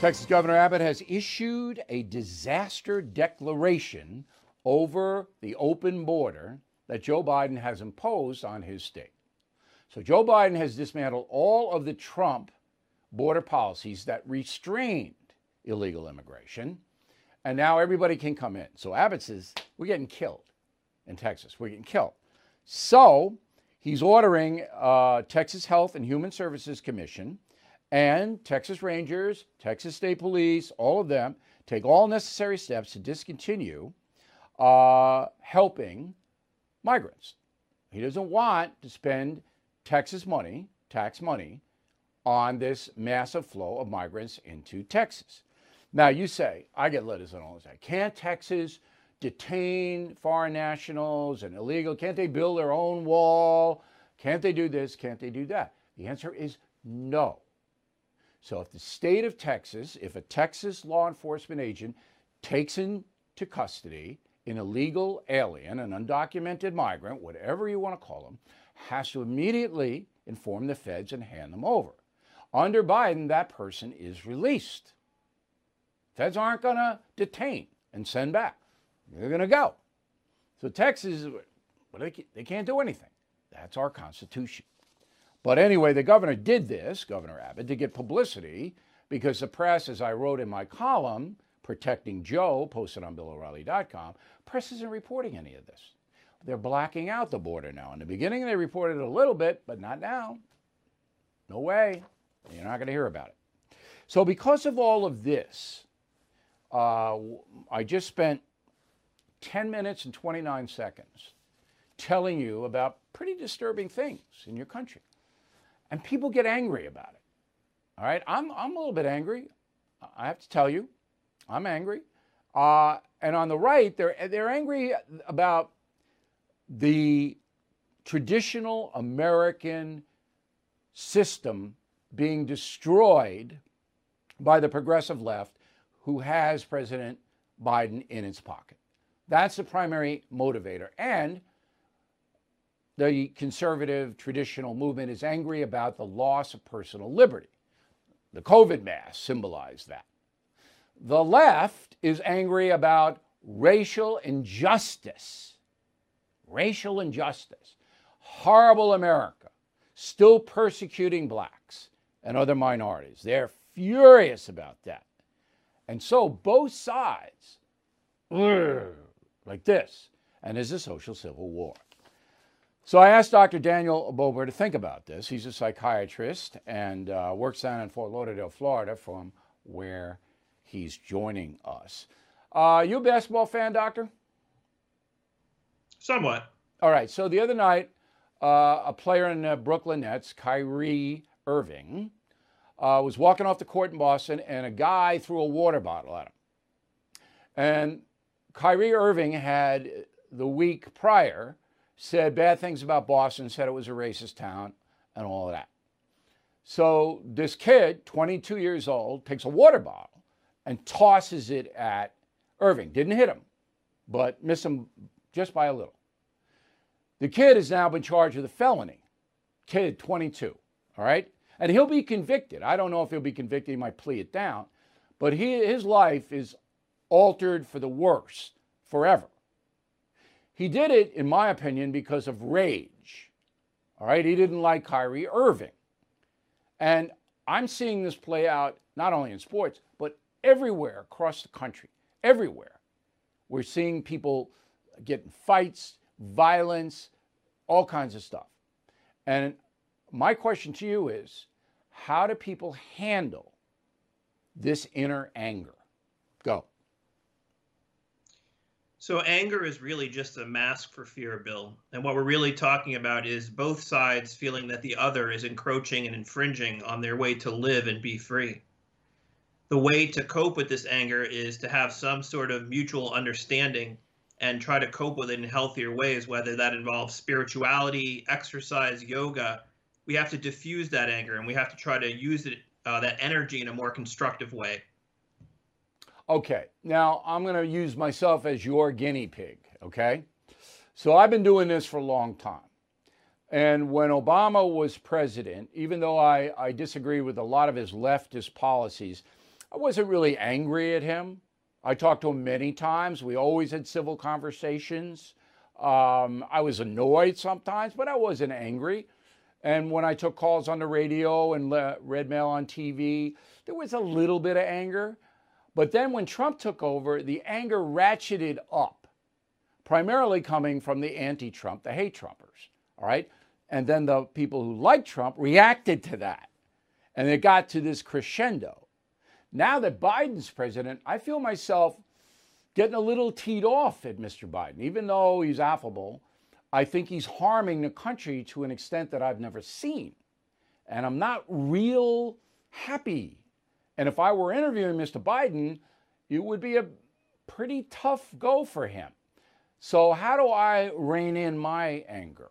Texas Governor Abbott has issued a disaster declaration over the open border that Joe Biden has imposed on his state. So Joe Biden has dismantled all of the Trump border policies that restrained illegal immigration, and now everybody can come in. So Abbott says, We're getting killed in Texas. We're getting killed. So he's ordering uh, Texas Health and Human Services Commission and Texas Rangers, Texas State Police, all of them take all necessary steps to discontinue uh, helping migrants. He doesn't want to spend Texas money, tax money, on this massive flow of migrants into Texas. Now, you say, I get letters on all this. Can't Texas detain foreign nationals and illegal? Can't they build their own wall? Can't they do this? Can't they do that? The answer is no. So if the state of Texas, if a Texas law enforcement agent takes into custody an illegal alien, an undocumented migrant, whatever you want to call them, has to immediately inform the feds and hand them over. Under Biden, that person is released. Feds aren't going to detain and send back. They're going to go. So Texas, they can't do anything. That's our Constitution. But anyway, the governor did this, Governor Abbott, to get publicity because the press, as I wrote in my column, Protecting Joe, posted on BillO'Reilly.com, press isn't reporting any of this. They're blacking out the border now. In the beginning, they reported a little bit, but not now. No way. You're not going to hear about it. So, because of all of this, uh, I just spent 10 minutes and 29 seconds telling you about pretty disturbing things in your country. And people get angry about it. All right, I'm, I'm a little bit angry. I have to tell you, I'm angry. Uh, and on the right, they're, they're angry about the traditional American system being destroyed by the progressive left who has President Biden in its pocket. That's the primary motivator. And the conservative traditional movement is angry about the loss of personal liberty. The COVID mask symbolized that. The left is angry about racial injustice. Racial injustice. Horrible America, still persecuting blacks and other minorities. They're furious about that. And so both sides, like this, and there's a social civil war. So I asked Dr. Daniel Bober to think about this. He's a psychiatrist and uh, works down in Fort Lauderdale, Florida, from where he's joining us. Uh, you a basketball fan, Doctor? Somewhat. All right. So the other night, uh, a player in the Brooklyn Nets, Kyrie Irving, uh, was walking off the court in Boston, and a guy threw a water bottle at him. And Kyrie Irving had the week prior said bad things about Boston, said it was a racist town, and all of that. So this kid, 22 years old, takes a water bottle and tosses it at Irving. Didn't hit him, but missed him just by a little. The kid has now been charged with a felony. Kid, 22, all right? And he'll be convicted. I don't know if he'll be convicted. He might plea it down. But he, his life is altered for the worse forever. He did it, in my opinion, because of rage. All right, he didn't like Kyrie Irving. And I'm seeing this play out not only in sports, but everywhere across the country. Everywhere. We're seeing people getting fights, violence, all kinds of stuff. And my question to you is how do people handle this inner anger? Go. So anger is really just a mask for fear, Bill. And what we're really talking about is both sides feeling that the other is encroaching and infringing on their way to live and be free. The way to cope with this anger is to have some sort of mutual understanding and try to cope with it in healthier ways, whether that involves spirituality, exercise, yoga. We have to diffuse that anger and we have to try to use it, uh, that energy in a more constructive way. Okay, now I'm going to use myself as your guinea pig, okay? So I've been doing this for a long time. And when Obama was president, even though I, I disagree with a lot of his leftist policies, I wasn't really angry at him. I talked to him many times. We always had civil conversations. Um, I was annoyed sometimes, but I wasn't angry. And when I took calls on the radio and read mail on TV, there was a little bit of anger. But then when Trump took over, the anger ratcheted up, primarily coming from the anti Trump, the hate Trumpers. All right. And then the people who like Trump reacted to that. And it got to this crescendo. Now that Biden's president, I feel myself getting a little teed off at Mr. Biden. Even though he's affable, I think he's harming the country to an extent that I've never seen. And I'm not real happy. And if I were interviewing Mr. Biden, it would be a pretty tough go for him. So, how do I rein in my anger?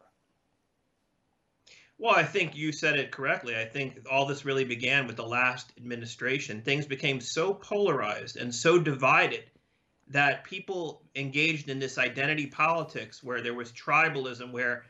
Well, I think you said it correctly. I think all this really began with the last administration. Things became so polarized and so divided that people engaged in this identity politics where there was tribalism, where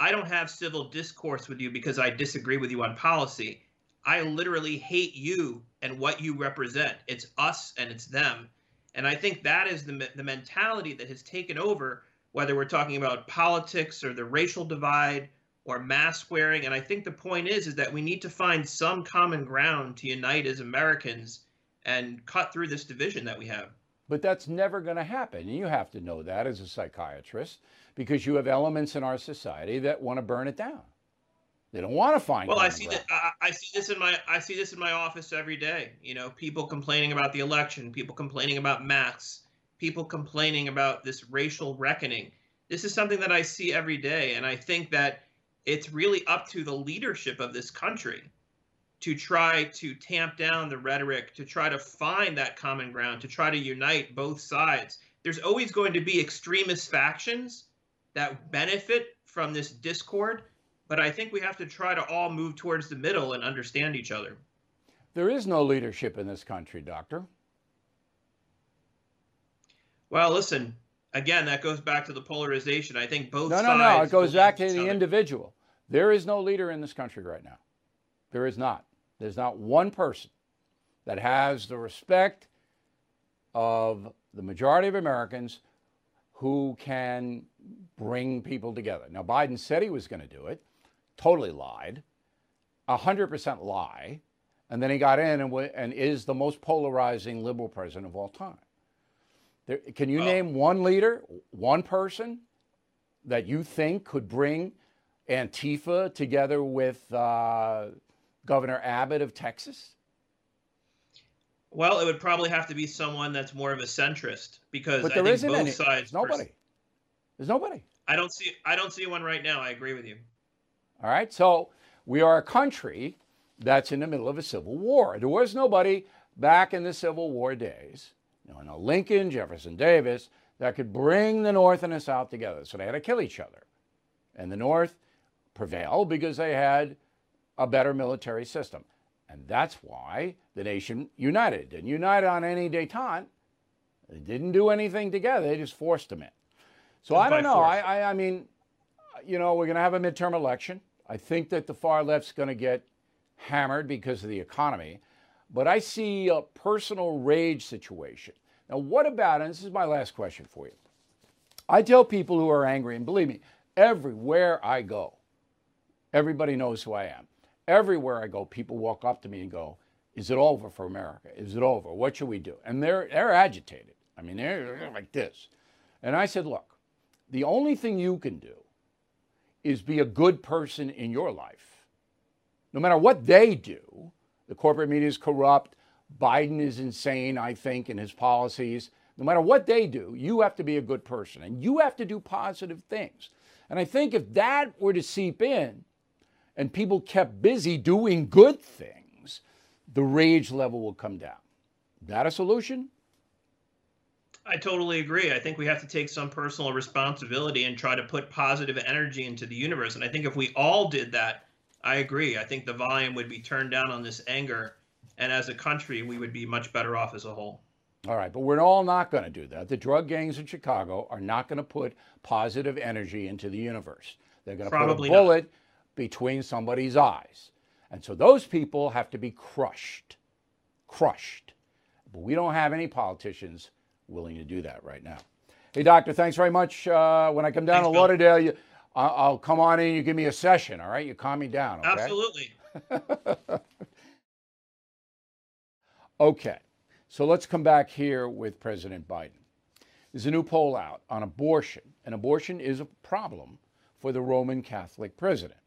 I don't have civil discourse with you because I disagree with you on policy. I literally hate you and what you represent. It's us and it's them. And I think that is the, the mentality that has taken over, whether we're talking about politics or the racial divide or mask wearing. And I think the point is is that we need to find some common ground to unite as Americans and cut through this division that we have. But that's never going to happen. And you have to know that as a psychiatrist because you have elements in our society that want to burn it down. They don't want to find. Well, I see that. I, I, see this in my. I see this in my office every day. You know, people complaining about the election, people complaining about masks, people complaining about this racial reckoning. This is something that I see every day, and I think that it's really up to the leadership of this country to try to tamp down the rhetoric, to try to find that common ground, to try to unite both sides. There's always going to be extremist factions that benefit from this discord, but I think we have to try to all move towards the middle and understand each other. There is no leadership in this country, Doctor. Well, listen, again, that goes back to the polarization. I think both no, no, no, no. It goes back to the other. individual. There is no leader in this country right now. There is not. There's not one person that has the respect of the majority of Americans who can bring people together. Now, Biden said he was going to do it, totally lied, 100% lie, and then he got in and, w- and is the most polarizing liberal president of all time. There, can you name one leader, one person that you think could bring Antifa together with uh, Governor Abbott of Texas? Well, it would probably have to be someone that's more of a centrist because but there I think both any. sides. There's nobody. There's nobody. I don't see. I don't see one right now. I agree with you. All right. So we are a country that's in the middle of a civil war. There was nobody back in the Civil War days you know, Lincoln, Jefferson Davis, that could bring the North and the South together. So they had to kill each other. And the North prevailed because they had a better military system. And that's why the nation united. Didn't unite on any detente. They didn't do anything together. They just forced them in. So I don't know. I, I, I mean, you know, we're going to have a midterm election. I think that the far left's going to get hammered because of the economy. But I see a personal rage situation. Now, what about, and this is my last question for you. I tell people who are angry, and believe me, everywhere I go, everybody knows who I am. Everywhere I go, people walk up to me and go, Is it over for America? Is it over? What should we do? And they're, they're agitated. I mean, they're, they're like this. And I said, Look, the only thing you can do is be a good person in your life. No matter what they do, the corporate media is corrupt. Biden is insane, I think, in his policies. No matter what they do, you have to be a good person and you have to do positive things. And I think if that were to seep in and people kept busy doing good things, the rage level will come down. That a solution? I totally agree. I think we have to take some personal responsibility and try to put positive energy into the universe. And I think if we all did that, I agree. I think the volume would be turned down on this anger, and as a country, we would be much better off as a whole. All right, but we're all not going to do that. The drug gangs in Chicago are not going to put positive energy into the universe. They're going to put a bullet not. between somebody's eyes. And so those people have to be crushed. Crushed. But we don't have any politicians willing to do that right now. Hey, doctor, thanks very much. Uh, when I come down Thanks, to Bill. Lauderdale, you, I- I'll come on in. You give me a session, all right? You calm me down, okay? Absolutely. Okay, so let's come back here with President Biden. There's a new poll out on abortion, and abortion is a problem for the Roman Catholic president.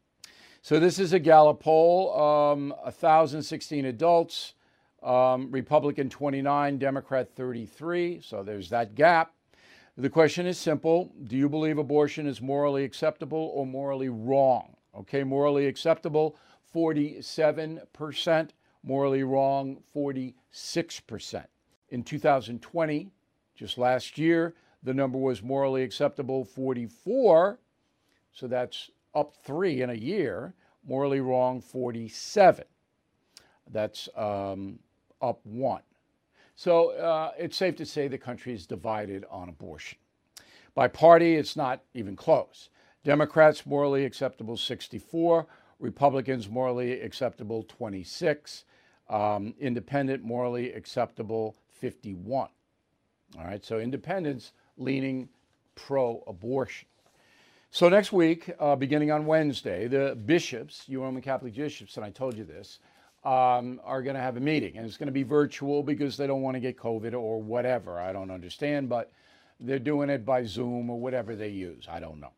So this is a Gallup poll, um, 1,016 adults, um, Republican 29, Democrat 33. So there's that gap. The question is simple Do you believe abortion is morally acceptable or morally wrong? Okay, morally acceptable, 47%, morally wrong, 46%. In 2020, just last year, the number was morally acceptable, 44. So that's up three in a year. Morally wrong, 47. That's um, up one. So uh, it's safe to say the country is divided on abortion. By party, it's not even close. Democrats morally acceptable 64, Republicans morally acceptable 26, um, Independent morally acceptable 51. All right, so independents leaning pro abortion. So next week, uh, beginning on Wednesday, the bishops, you Roman Catholic bishops, and I told you this, um, are going to have a meeting, and it's going to be virtual because they don't want to get COVID or whatever. I don't understand, but they're doing it by Zoom or whatever they use. I don't know.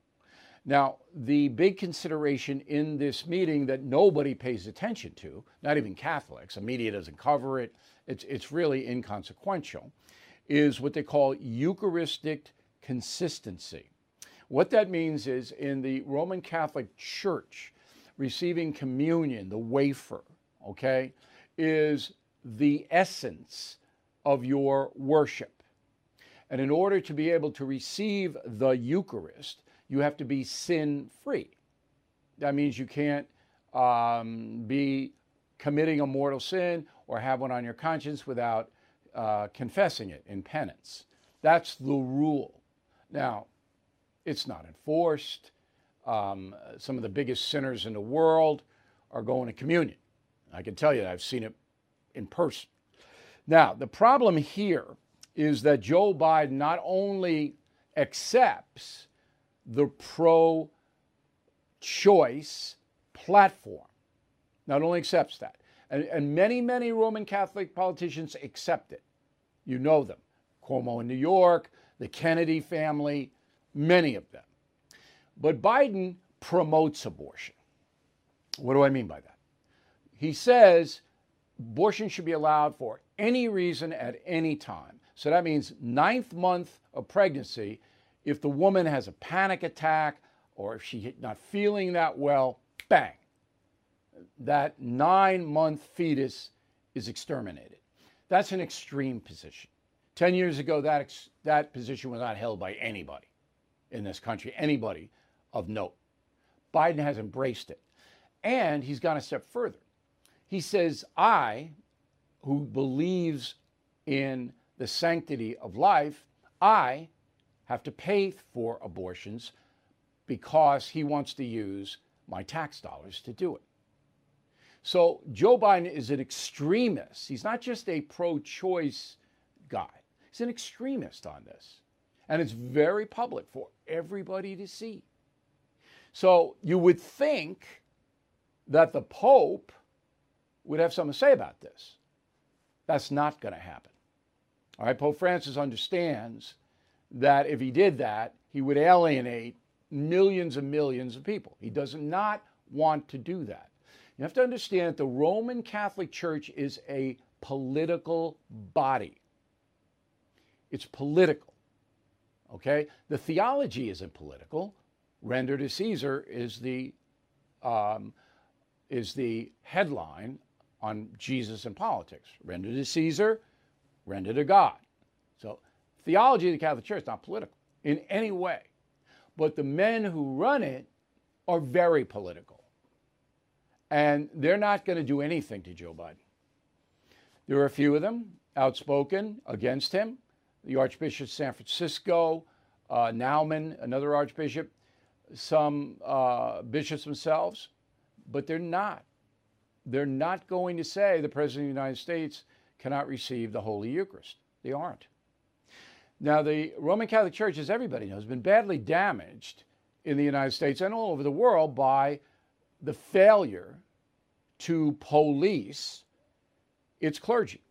Now, the big consideration in this meeting that nobody pays attention to, not even Catholics, the media doesn't cover it, it's, it's really inconsequential, is what they call Eucharistic consistency. What that means is in the Roman Catholic Church, receiving communion, the wafer, okay, is the essence of your worship. And in order to be able to receive the Eucharist, you have to be sin free. That means you can't um, be committing a mortal sin or have one on your conscience without uh, confessing it in penance. That's the rule. Now, it's not enforced. Um, some of the biggest sinners in the world are going to communion. I can tell you I've seen it in person. Now, the problem here is that Joe Biden not only accepts the pro choice platform, not only accepts that, and, and many, many Roman Catholic politicians accept it. You know them Cuomo in New York, the Kennedy family, many of them. But Biden promotes abortion. What do I mean by that? He says abortion should be allowed for any reason at any time. So that means ninth month of pregnancy, if the woman has a panic attack or if she's not feeling that well, bang, that nine month fetus is exterminated. That's an extreme position. 10 years ago, that, ex- that position was not held by anybody in this country, anybody of note. Biden has embraced it. And he's gone a step further. He says, I, who believes in the sanctity of life, I have to pay for abortions because he wants to use my tax dollars to do it. So Joe Biden is an extremist. He's not just a pro choice guy, he's an extremist on this. And it's very public for everybody to see. So you would think that the Pope would have something to say about this. That's not going to happen. All right, Pope Francis understands that if he did that, he would alienate millions and millions of people. He does not want to do that. You have to understand that the Roman Catholic Church is a political body. It's political. Okay? The theology isn't political. Render to Caesar is the um, is the headline on Jesus and politics. Render to Caesar, render to God. So theology of the Catholic Church is not political in any way. But the men who run it are very political. And they're not going to do anything to Joe Biden. There are a few of them outspoken against him. The Archbishop of San Francisco, uh, Naumann, another archbishop, some uh, bishops themselves, but they're not. They're not going to say the President of the United States cannot receive the Holy Eucharist. They aren't. Now, the Roman Catholic Church, as everybody knows, has been badly damaged in the United States and all over the world by the failure to police its clergy.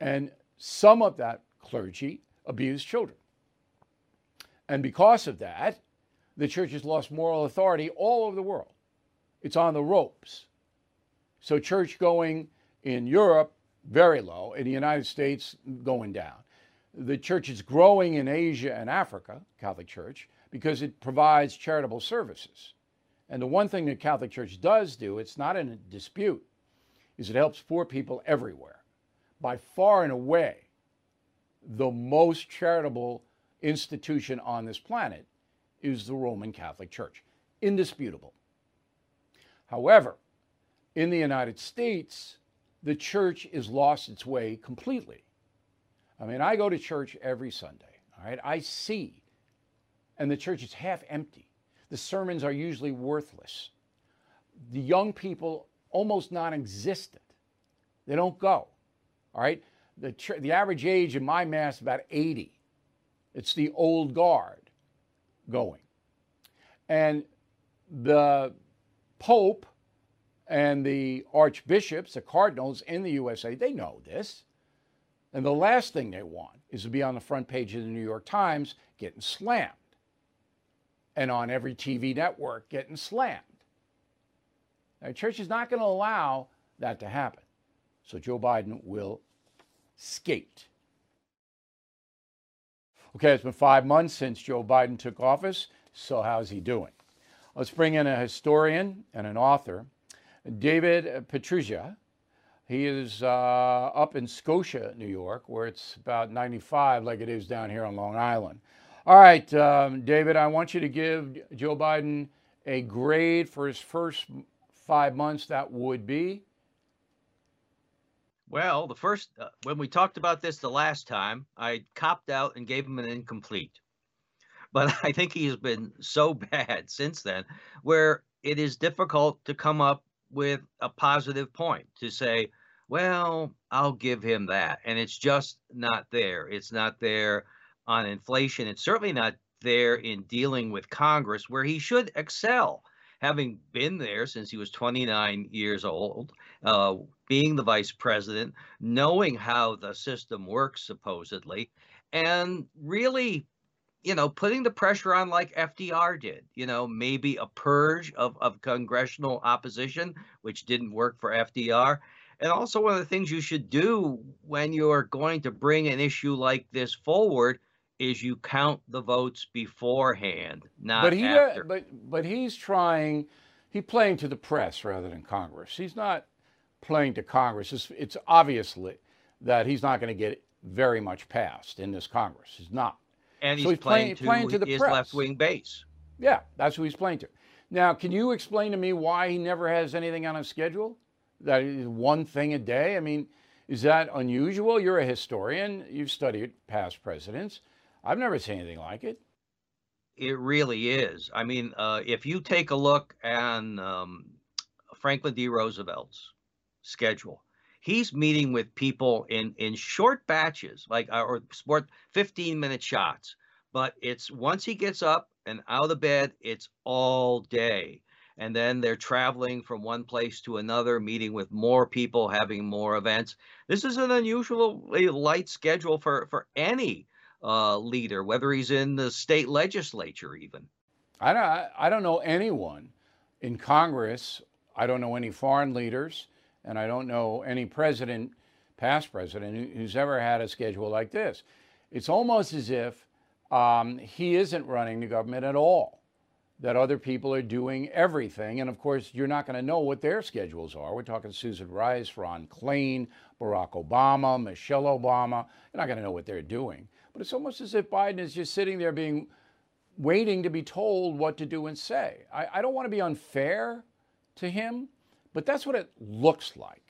And some of that clergy abuse children. And because of that, the church has lost moral authority all over the world. It's on the ropes. So, church going in Europe, very low. In the United States, going down. The church is growing in Asia and Africa, Catholic Church, because it provides charitable services. And the one thing the Catholic Church does do, it's not in a dispute, is it helps poor people everywhere. By far and away, the most charitable institution on this planet is the Roman Catholic Church. Indisputable. However, in the United States, the church has lost its way completely. I mean, I go to church every Sunday, all right? I see, and the church is half empty. The sermons are usually worthless. The young people almost non existent. They don't go, all right? The, the average age in my mass is about 80. It's the old guard going. And the Pope and the archbishops, the cardinals in the USA, they know this. And the last thing they want is to be on the front page of the New York Times getting slammed and on every TV network getting slammed. The church is not going to allow that to happen. So Joe Biden will skate. Okay, it's been five months since Joe Biden took office. So, how's he doing? Let's bring in a historian and an author, David Pietrusza. He is uh, up in Scotia, New York, where it's about 95, like it is down here on Long Island. All right, um, David, I want you to give Joe Biden a grade for his first five months. That would be well, the first, uh, when we talked about this the last time, I copped out and gave him an incomplete. But I think he has been so bad since then, where it is difficult to come up with a positive point to say, well, I'll give him that. And it's just not there. It's not there on inflation. It's certainly not there in dealing with Congress, where he should excel having been there since he was 29 years old, uh, being the vice president, knowing how the system works, supposedly, and really, you know, putting the pressure on like FDR did, you know, maybe a purge of, of congressional opposition, which didn't work for FDR. And also, one of the things you should do when you're going to bring an issue like this forward is you count the votes beforehand, not but he, after. but but he's trying, he's playing to the press rather than Congress. He's not playing to Congress. It's, it's obviously that he's not going to get very much passed in this Congress. He's not. And he's, so he's playing, playing, to, playing to the his press. left-wing base. Yeah, that's who he's playing to. Now, can you explain to me why he never has anything on his schedule? That is one thing a day. I mean, is that unusual? You're a historian. You've studied past presidents. I've never seen anything like it. It really is. I mean, uh, if you take a look at um, Franklin D. Roosevelt's schedule, he's meeting with people in in short batches, like uh, or sport 15 minute shots. But it's once he gets up and out of bed, it's all day. And then they're traveling from one place to another, meeting with more people, having more events. This is an unusually light schedule for for any uh, leader, whether he's in the state legislature, even. I don't, I don't know anyone in Congress. I don't know any foreign leaders, and I don't know any president, past president, who's ever had a schedule like this. It's almost as if um, he isn't running the government at all, that other people are doing everything. And of course, you're not going to know what their schedules are. We're talking Susan Rice, Ron Klain, Barack Obama, Michelle Obama. You're not going to know what they're doing. But it's almost as if Biden is just sitting there being waiting to be told what to do and say. I, I don't want to be unfair to him, but that's what it looks like.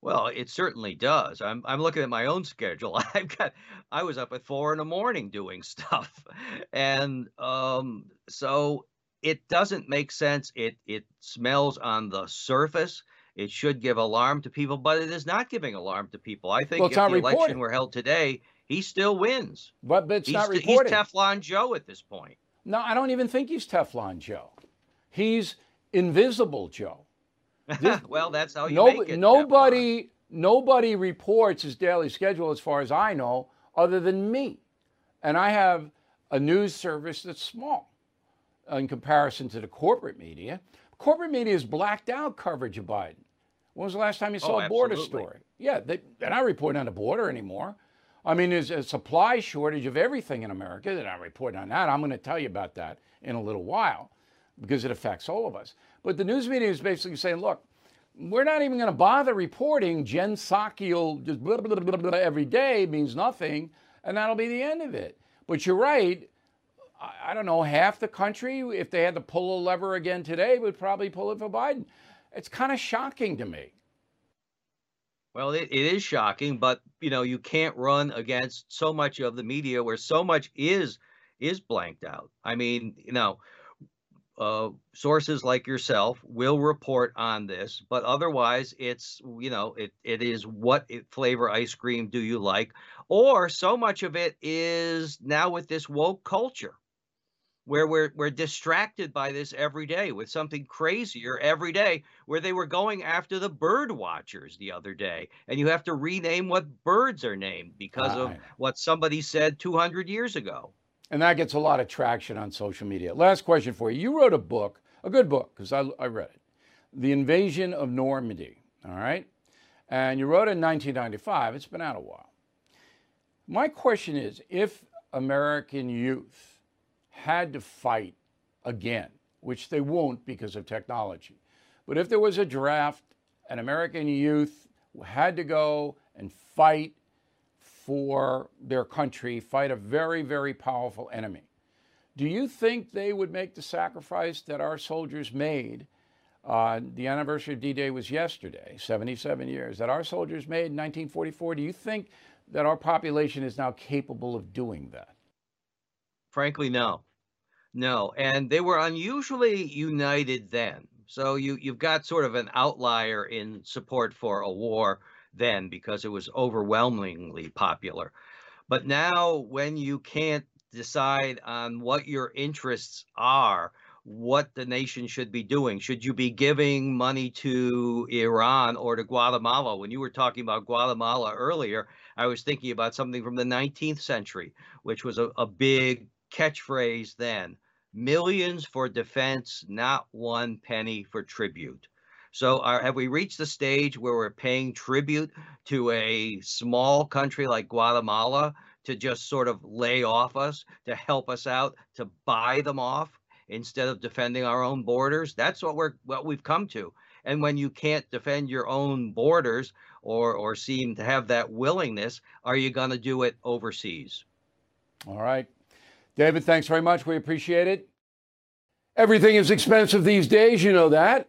Well, it certainly does. I'm I'm looking at my own schedule. I've got I was up at four in the morning doing stuff, and um, so it doesn't make sense. It it smells on the surface It should give alarm to people, but it is not giving alarm to people. I think Well, if the not election were held today, he still wins. But, but it's he's, not he's. Teflon Joe at this point. no, I don't even think he's Teflon Joe. He's Invisible Joe. This- well, that's how you No- make it. Nobody, nobody reports his daily schedule, as far as I know, other than me. And I have a news service that's small in comparison to the corporate media. Corporate media has blacked out coverage of Biden. When was the last time you oh, saw Oh, a border story? Yeah, they, they're not reporting on the border anymore. I mean, there's a supply shortage of everything in America. They're not reporting on that. I'm going to tell you about that in a little while because it affects all of us. But the news media is basically saying, look, we're not even going to bother reporting. Jen Psaki will just blah, blah, blah, blah every day means nothing, and that'll be the end of it. But you're right. I, I don't know, half the country, if they had to pull a lever again today, would probably pull it for Biden. It's kind of shocking to me. Well, it, it is shocking, but you know you can't run against so much of the media where so much is is blanked out. I mean, you know, uh, sources like yourself will report on this, but otherwise, it's you know, it it is what it, flavor ice cream do you like, or so much of it is now with this woke culture where we're we're distracted by this every day with something crazier every day where they were going after the bird watchers the other day. And you have to rename what birds are named because of what somebody said 200 years ago And that gets a lot of traction on social media. Last question for you. You wrote a book, a good book, because I, I read it The Invasion of Normandy. All right? And you wrote it in 1995. It's been out a while. My question is if American youth had to fight again, which they won't because of technology, but if there was a draft and American youth had to go and fight for their country, fight a very, very powerful enemy. Do you think they would make the sacrifice that our soldiers made? Uh, the anniversary of D Day was yesterday, 77 years, that our soldiers made in 1944. Do you think that our population is now capable of doing that? frankly no no and they were unusually united then so you you've got sort of an outlier in support for a war then because it was overwhelmingly popular but now when you can't decide on what your interests are what the nation should be doing should you be giving money to Iran or to Guatemala when you were talking about Guatemala earlier I was thinking about something from the 19th century which was a, a big catchphrase then millions for defense, not one penny for tribute. So, are, have we reached the stage where we're paying tribute to a small country like Guatemala to just sort of lay off us, to help us out, to buy them off instead of defending our own borders? That's what we're what we've come to. And when you can't defend your own borders or or seem to have that willingness, are you going to do it overseas? All right. David, thanks very much. We appreciate it. Everything is expensive these days, you know that.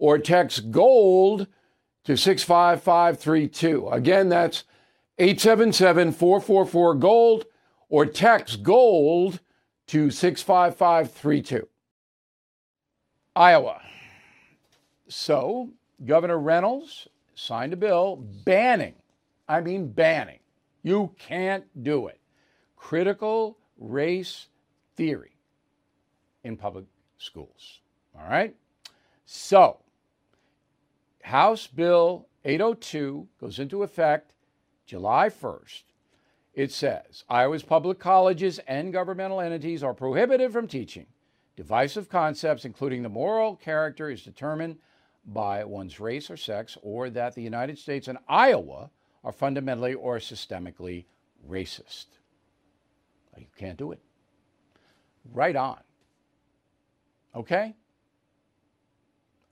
or text GOLD to 65532. Again, that's 877 444 GOLD, or text GOLD to 65532. Iowa. So, Governor Reynolds signed a bill banning, I mean banning, you can't do it, critical race theory in public schools. All right? So, House Bill 802 goes into effect July 1st. It says Iowa's public colleges and governmental entities are prohibited from teaching divisive concepts, including the moral character is determined by one's race or sex, or that the United States and Iowa are fundamentally or systemically racist. You can't do it. Right on. Okay?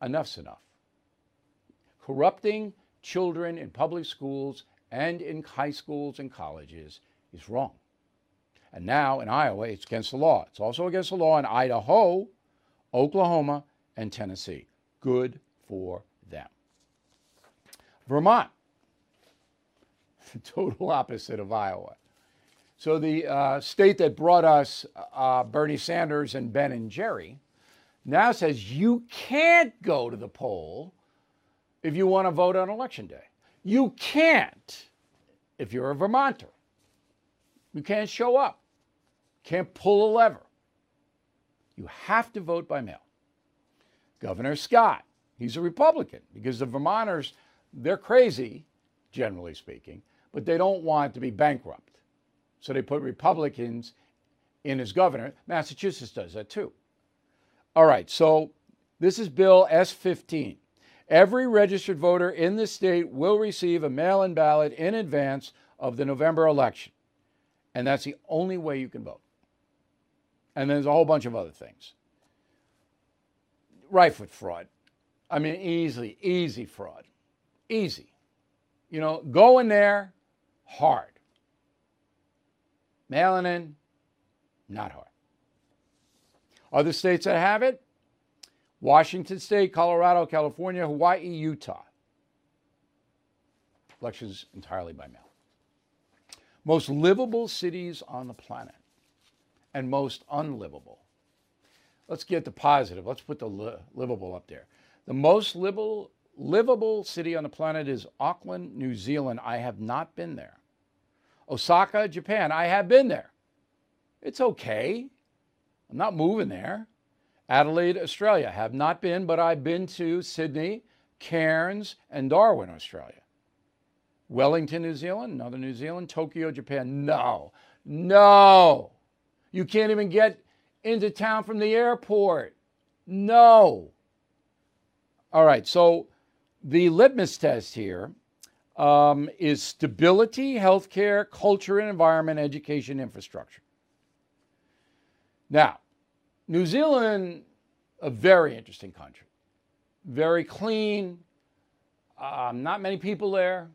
Enough's enough. Corrupting children in public schools and in high schools and colleges is wrong. And now in Iowa, it's against the law. It's also against the law in Idaho, Oklahoma, and Tennessee. Good for them. Vermont, the total opposite of Iowa. So the uh, state that brought us uh, Bernie Sanders and Ben and Jerry now says you can't go to the poll if you want to vote on election day. You can't if you're a Vermonter. You can't show up, can't pull a lever. You have to vote by mail. Governor Scott, he's a Republican because the Vermonters, they're crazy, generally speaking, but they don't want to be bankrupt. So they put Republicans in as governor. Massachusetts does that too. All right, so this is Bill S 15. Every registered voter in the state will receive a mail in ballot in advance of the November election. And that's the only way you can vote. And there's a whole bunch of other things. Right foot fraud. I mean, easily, easy fraud. Easy. You know, go in there hard. Mailing in, not hard. Other states that have it Washington State, Colorado, California, Hawaii, Utah. Elections entirely by mail. Most livable cities on the planet and most unlivable. Let's get the positive. Let's put the li- livable up there. The most livable, livable city on the planet is Auckland, New Zealand. I have not been there. Osaka, Japan. I have been there. It's okay. I'm not moving there. Adelaide, Australia. Have not been, but I've been to Sydney, Cairns, and Darwin, Australia. Wellington, New Zealand, another New Zealand. Tokyo, Japan. No, no. You can't even get into town from the airport. No. All right, so the litmus test here um, is stability, healthcare, culture and environment, education, infrastructure. Now, New Zealand, a very interesting country, very clean, um, not many people there,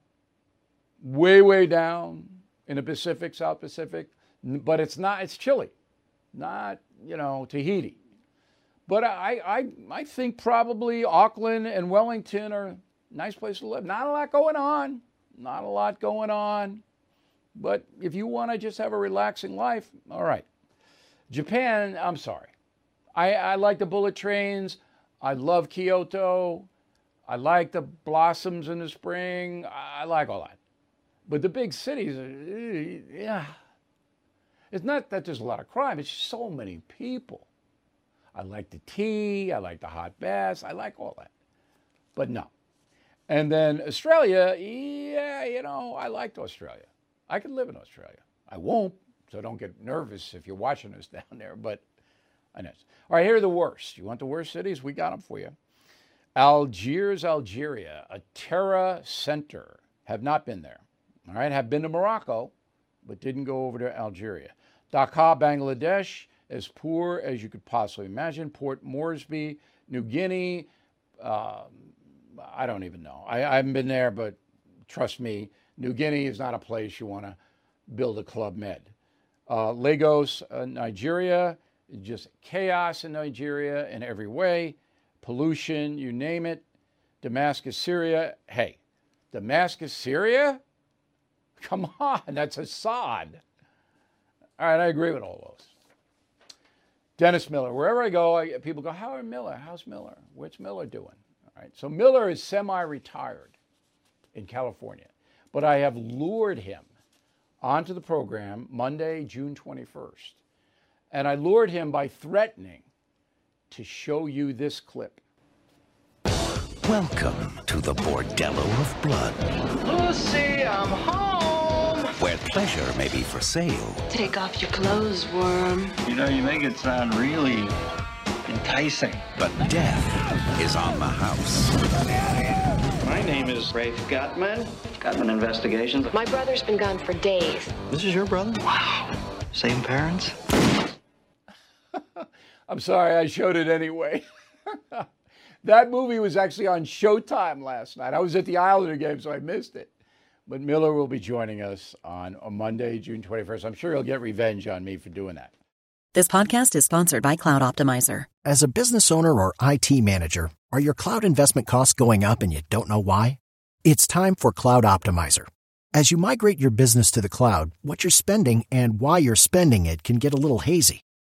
way, way down in the Pacific, South Pacific, but it's not, it's chilly, not, you know, Tahiti. But I, I, I think probably Auckland and Wellington are nice place to live. Not a lot going on, not a lot going on. But if you want to just have a relaxing life, all right. Japan, I'm sorry. I, I like the bullet trains. I love Kyoto. I like the blossoms in the spring. I like all that. But the big cities, uh, yeah. It's not that there's a lot of crime, it's so many people. I like the tea, I like the hot baths, I like all that. But no. And then Australia, yeah, you know, I liked Australia. I could live in Australia. I won't, so don't get nervous if you're watching us down there, but I know. All right, here are the worst. You want the worst cities? We got them for you. Algiers, Algeria, a terror center. Have not been there. All right, have been to Morocco, but didn't go over to Algeria. Dhaka, Bangladesh, as poor as you could possibly imagine. Port Moresby, New Guinea. Um, I don't even know. I, I haven't been there, but trust me, New Guinea is not a place you want to build a Club Med. Uh, Lagos, uh, Nigeria, just chaos in Nigeria in every way, pollution, you name it. Damascus, Syria. Hey, Damascus, Syria? Come on, that's Assad. All right, I agree with all those. Dennis Miller. Wherever I go, I, people go, Howard Miller, how's Miller? What's Miller doing? All right, so Miller is semi retired in California, but I have lured him onto the program Monday, June 21st. And I lured him by threatening to show you this clip. Welcome to the bordello of blood. Lucy, I'm home. Where pleasure may be for sale. Take off your clothes, worm. You know, you make it sound really enticing. But death is on the house. My name is Rafe Guttman. Gutman Investigations. My brother's been gone for days. This is your brother? Wow. Same parents? I'm sorry, I showed it anyway. that movie was actually on Showtime last night. I was at the Islander game, so I missed it. But Miller will be joining us on, on Monday, June 21st. I'm sure he'll get revenge on me for doing that. This podcast is sponsored by Cloud Optimizer. As a business owner or IT manager, are your cloud investment costs going up and you don't know why? It's time for Cloud Optimizer. As you migrate your business to the cloud, what you're spending and why you're spending it can get a little hazy.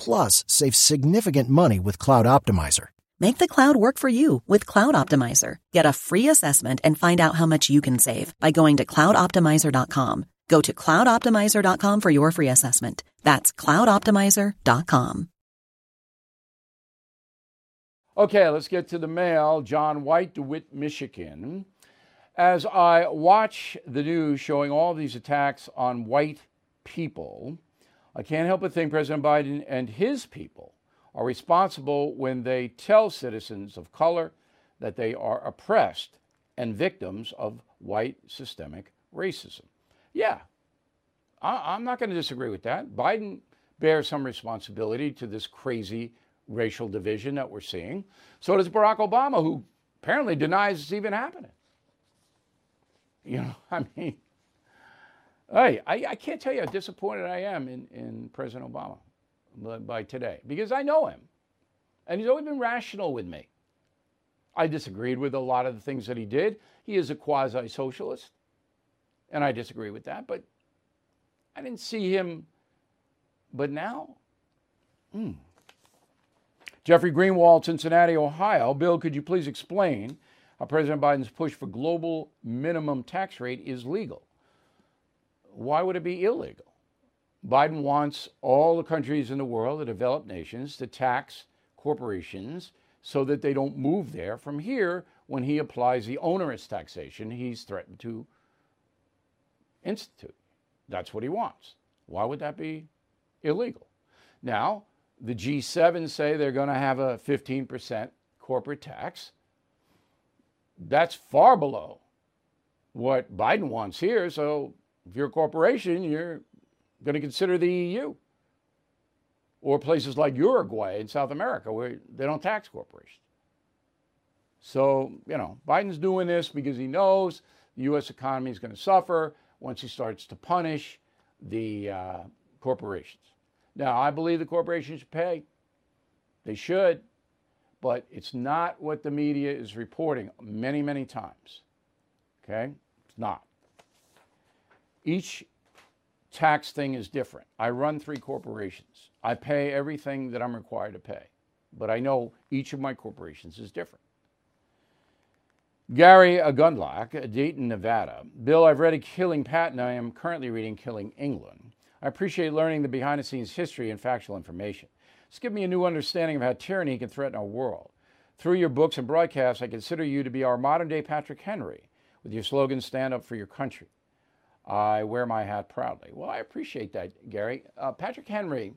plus save significant money with Cloud Optimizer. Make the cloud work for you with Cloud Optimizer. Get a free assessment and find out how much you can save by going to cloudoptimizer.com. Go to cloudoptimizer.com for your free assessment. That's cloudoptimizer.com. Okay, let's get to the mail. John White, DeWitt, Michigan. As I watch the news showing all these attacks on white people, I can't help but think President Biden and his people are responsible when they tell citizens of color that they are oppressed and victims of white systemic racism. Yeah, I, am not going to disagree with that. Biden bears some responsibility to this crazy racial division that we're seeing. So does Barack Obama, who apparently denies it's even happening. You know, I mean, I, I can't tell you how disappointed I am in, in President Obama by today because I know him. And he's always been rational with me. I disagreed with a lot of the things that he did. He is a quasi socialist, and I disagree with that, but I didn't see him. But now, hmm. Jeffrey Greenwald, Cincinnati, Ohio. Bill, could you please explain how President Biden's push for global minimum tax rate is legal? Why would it be illegal? Biden wants all the countries in the world, the developed nations, to tax corporations so that they don't move there from here when he applies the onerous taxation he's threatened to institute. That's what he wants. Why would that be illegal? Now, the G7 say they're going to have a 15% corporate tax. That's far below what Biden wants here. So if you're a corporation, you're going to consider the EU or places like Uruguay in South America where they don't tax corporations. So, you know, Biden's doing this because he knows the U.S. economy is going to suffer once he starts to punish the uh, corporations. Now, I believe the corporations should pay. They should, but it's not what the media is reporting many, many times. Okay? It's not. Each tax thing is different. I run three corporations. I pay everything that I'm required to pay, but I know each of my corporations is different. Gary Gundlach, Dayton, Nevada. Bill, I've read *A Killing Patton and I am currently reading Killing England. I appreciate learning the behind the scenes history and factual information. It's given me a new understanding of how tyranny can threaten our world. Through your books and broadcasts, I consider you to be our modern day Patrick Henry with your slogan, Stand Up for Your Country. I wear my hat proudly. Well, I appreciate that, Gary. Uh, Patrick Henry,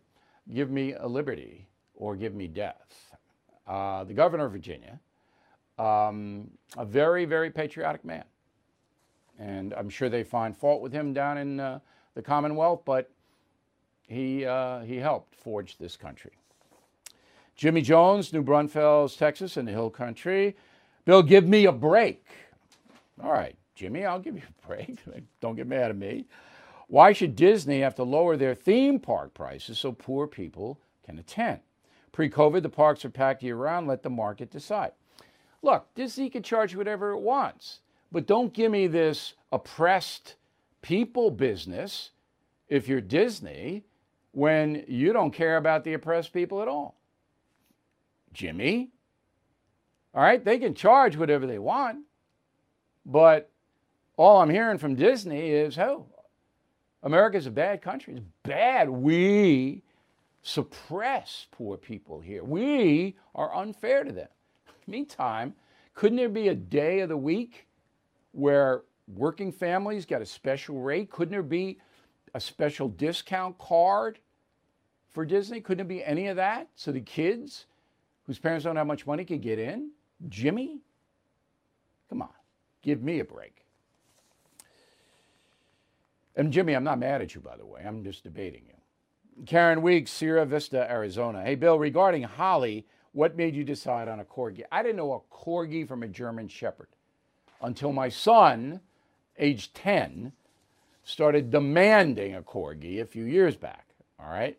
give me a liberty or give me death. Uh, the governor of Virginia, um, a very, very patriotic man. And I'm sure they find fault with him down in uh, the Commonwealth, but he, uh, he helped forge this country. Jimmy Jones, New Braunfels, Texas, in the Hill Country. Bill, give me a break. All right. Jimmy, I'll give you a break. Don't get mad at me. Why should Disney have to lower their theme park prices so poor people can attend? Pre COVID, the parks are packed year round. Let the market decide. Look, Disney can charge whatever it wants, but don't give me this oppressed people business if you're Disney when you don't care about the oppressed people at all. Jimmy, all right, they can charge whatever they want, but all I'm hearing from Disney is, oh, America's a bad country. It's bad. We suppress poor people here. We are unfair to them. Meantime, couldn't there be a day of the week where working families get a special rate? Couldn't there be a special discount card for Disney? Couldn't it be any of that? So the kids whose parents don't have much money could get in? Jimmy? Come on, give me a break. And Jimmy, I'm not mad at you, by the way. I'm just debating you. Karen Weeks, Sierra Vista, Arizona. Hey, Bill, regarding Holly, what made you decide on a corgi? I didn't know a corgi from a German shepherd until my son, age 10, started demanding a corgi a few years back. All right.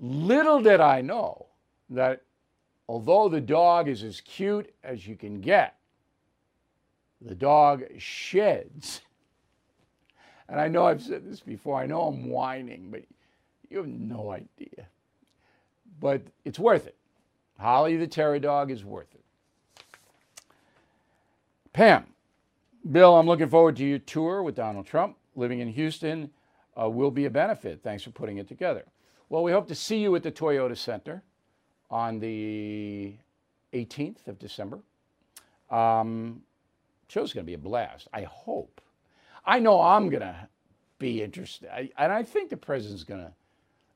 Little did I know that although the dog is as cute as you can get, the dog sheds and I know I've said this before, I know I'm whining, but you have no idea. But it's worth it. Holly the Terror Dog is worth it. Pam, Bill, I'm looking forward to your tour with Donald Trump. Living in Houston uh, will be a benefit. Thanks for putting it together. Well, we hope to see you at the Toyota Center on the 18th of December. Um, show's going to be a blast. I hope. I know I'm going to be interested. I, and I think the president's going to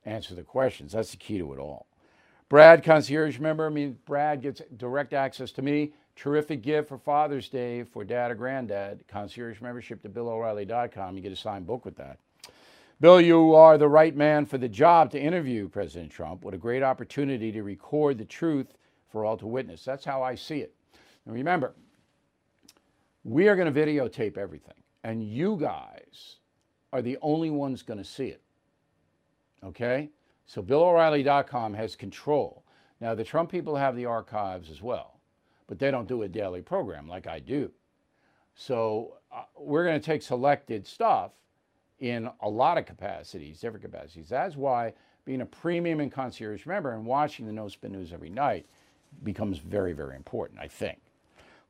answer the questions. That's the key to it all. Brad, concierge member. I mean, Brad gets direct access to me. Terrific gift for Father's Day for dad or granddad. Concierge membership to BillO'Reilly.com. You get a signed book with that. Bill, you are the right man for the job to interview President Trump. What a great opportunity to record the truth for all to witness. That's how I see it. And remember, we are going to videotape everything and you guys are the only ones going to see it. Okay? So BillO'Reilly.com has control. Now, the Trump people have the archives as well, but they don't do a daily program like I do. So uh, we're going to take selected stuff in a lot of capacities, different capacities. That's why being a premium and concierge member and watching the No Spin News every night becomes very, very important, I think.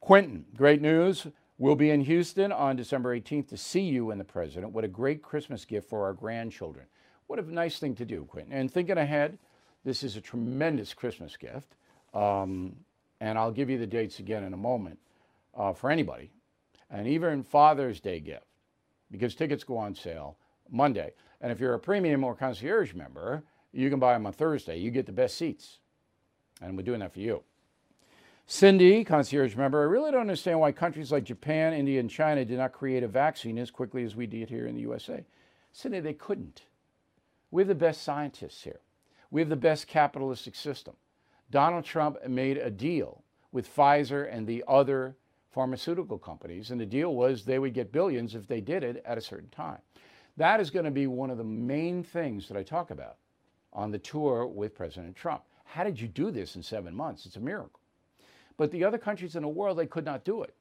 Quentin, great news. We'll be in Houston on December 18th to see you and the president. What a great Christmas gift for our grandchildren. What a nice thing to do, Quentin. And thinking ahead, this is a tremendous Christmas gift. Um, and I'll give you the dates again in a moment uh, for anybody. And even Father's Day gift, because tickets go on sale Monday. And if you're a premium or concierge member, you can buy them on Thursday. You get the best seats. And we're doing that for you. Cindy, concierge member, I really don't understand why countries like Japan, India, and China did not create a vaccine as quickly as we did here in the USA. Cindy, they couldn't. We have the best scientists here. We have the best capitalistic system. Donald Trump made a deal with Pfizer and the other pharmaceutical companies, and the deal was they would get billions if they did it at a certain time. That is going to be one of the main things that I talk about on the tour with President Trump. How did you do this in seven months? It's a miracle. But the other countries in the world, they could not do it.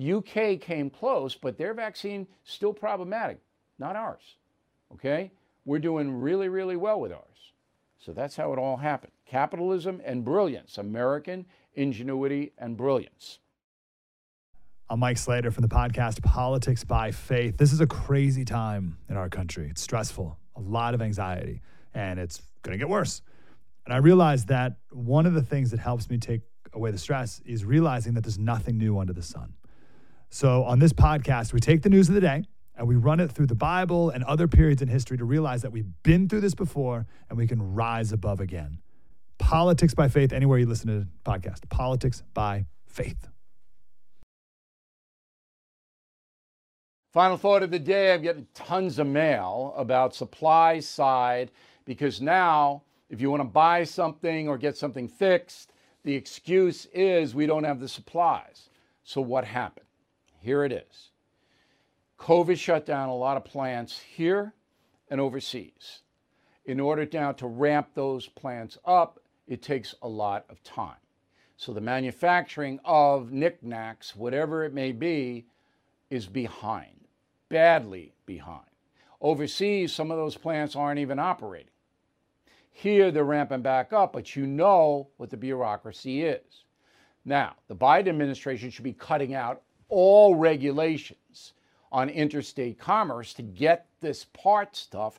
UK came close, but their vaccine still problematic, not ours. Okay? We're doing really, really well with ours. So that's how it all happened. Capitalism and brilliance, American ingenuity and brilliance. I'm Mike Slater from the podcast Politics by Faith. This is a crazy time in our country. It's stressful, a lot of anxiety, and it's going to get worse. And I realized that one of the things that helps me take away the stress is realizing that there's nothing new under the sun. So on this podcast, we take the news of the day and we run it through the Bible and other periods in history to realize that we've been through this before and we can rise above again. Politics by faith, anywhere you listen to the podcast. Politics by faith. Final thought of the day I'm getting tons of mail about supply side because now, if you want to buy something or get something fixed, the excuse is we don't have the supplies. So, what happened? Here it is COVID shut down a lot of plants here and overseas. In order now to ramp those plants up, it takes a lot of time. So the manufacturing of knickknacks, whatever it may be, is behind, badly behind. Overseas, some of those plants aren't even operating. Here, they're ramping back up, but you know what the bureaucracy is. Now, the Biden administration should be cutting out all regulations on interstate commerce to get this part stuff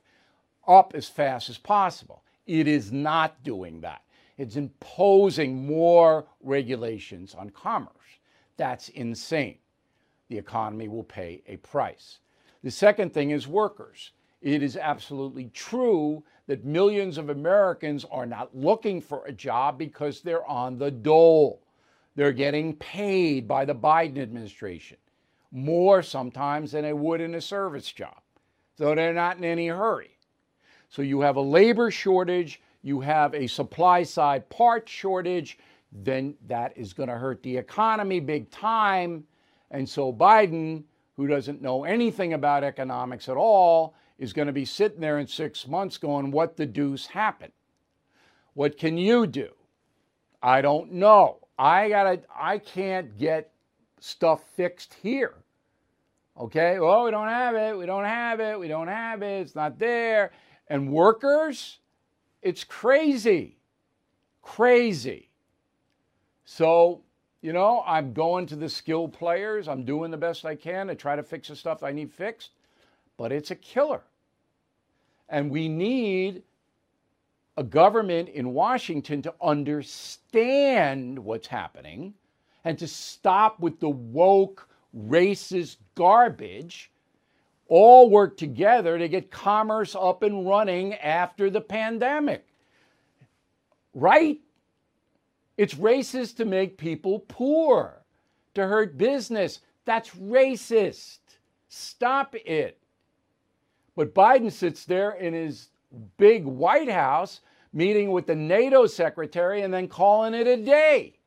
up as fast as possible. It is not doing that. It's imposing more regulations on commerce. That's insane. The economy will pay a price. The second thing is workers. It is absolutely true that millions of Americans are not looking for a job because they're on the dole. They're getting paid by the Biden administration more sometimes than they would in a service job. So they're not in any hurry. So you have a labor shortage, you have a supply side part shortage, then that is going to hurt the economy big time. And so Biden, who doesn't know anything about economics at all, is going to be sitting there in six months going, What the deuce happened? What can you do? I don't know. I gotta I can't get stuff fixed here. Okay, well, we don't have it, we don't have it, we don't have it, it's not there. And workers, it's crazy. Crazy. So, you know, I'm going to the skilled players. I'm doing the best I can to try to fix the stuff I need fixed, but it's a killer. And we need a government in Washington to understand what's happening and to stop with the woke, racist garbage, all work together to get commerce up and running after the pandemic. Right? It's racist to make people poor, to hurt business. That's racist. Stop it. But Biden sits there in his big White House meeting with the NATO secretary and then calling it a day.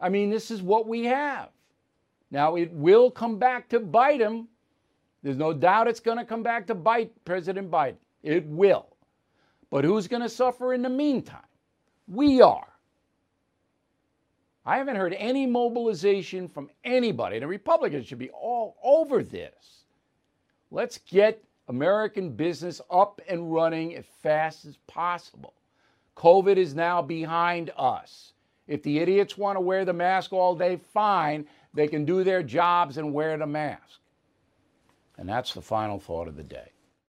I mean, this is what we have. Now, it will come back to bite him. There's no doubt it's going to come back to bite President Biden. It will. But who's going to suffer in the meantime? We are. I haven't heard any mobilization from anybody. The Republicans should be all over this. Let's get American business up and running as fast as possible. COVID is now behind us. If the idiots want to wear the mask all day, fine. They can do their jobs and wear the mask. And that's the final thought of the day.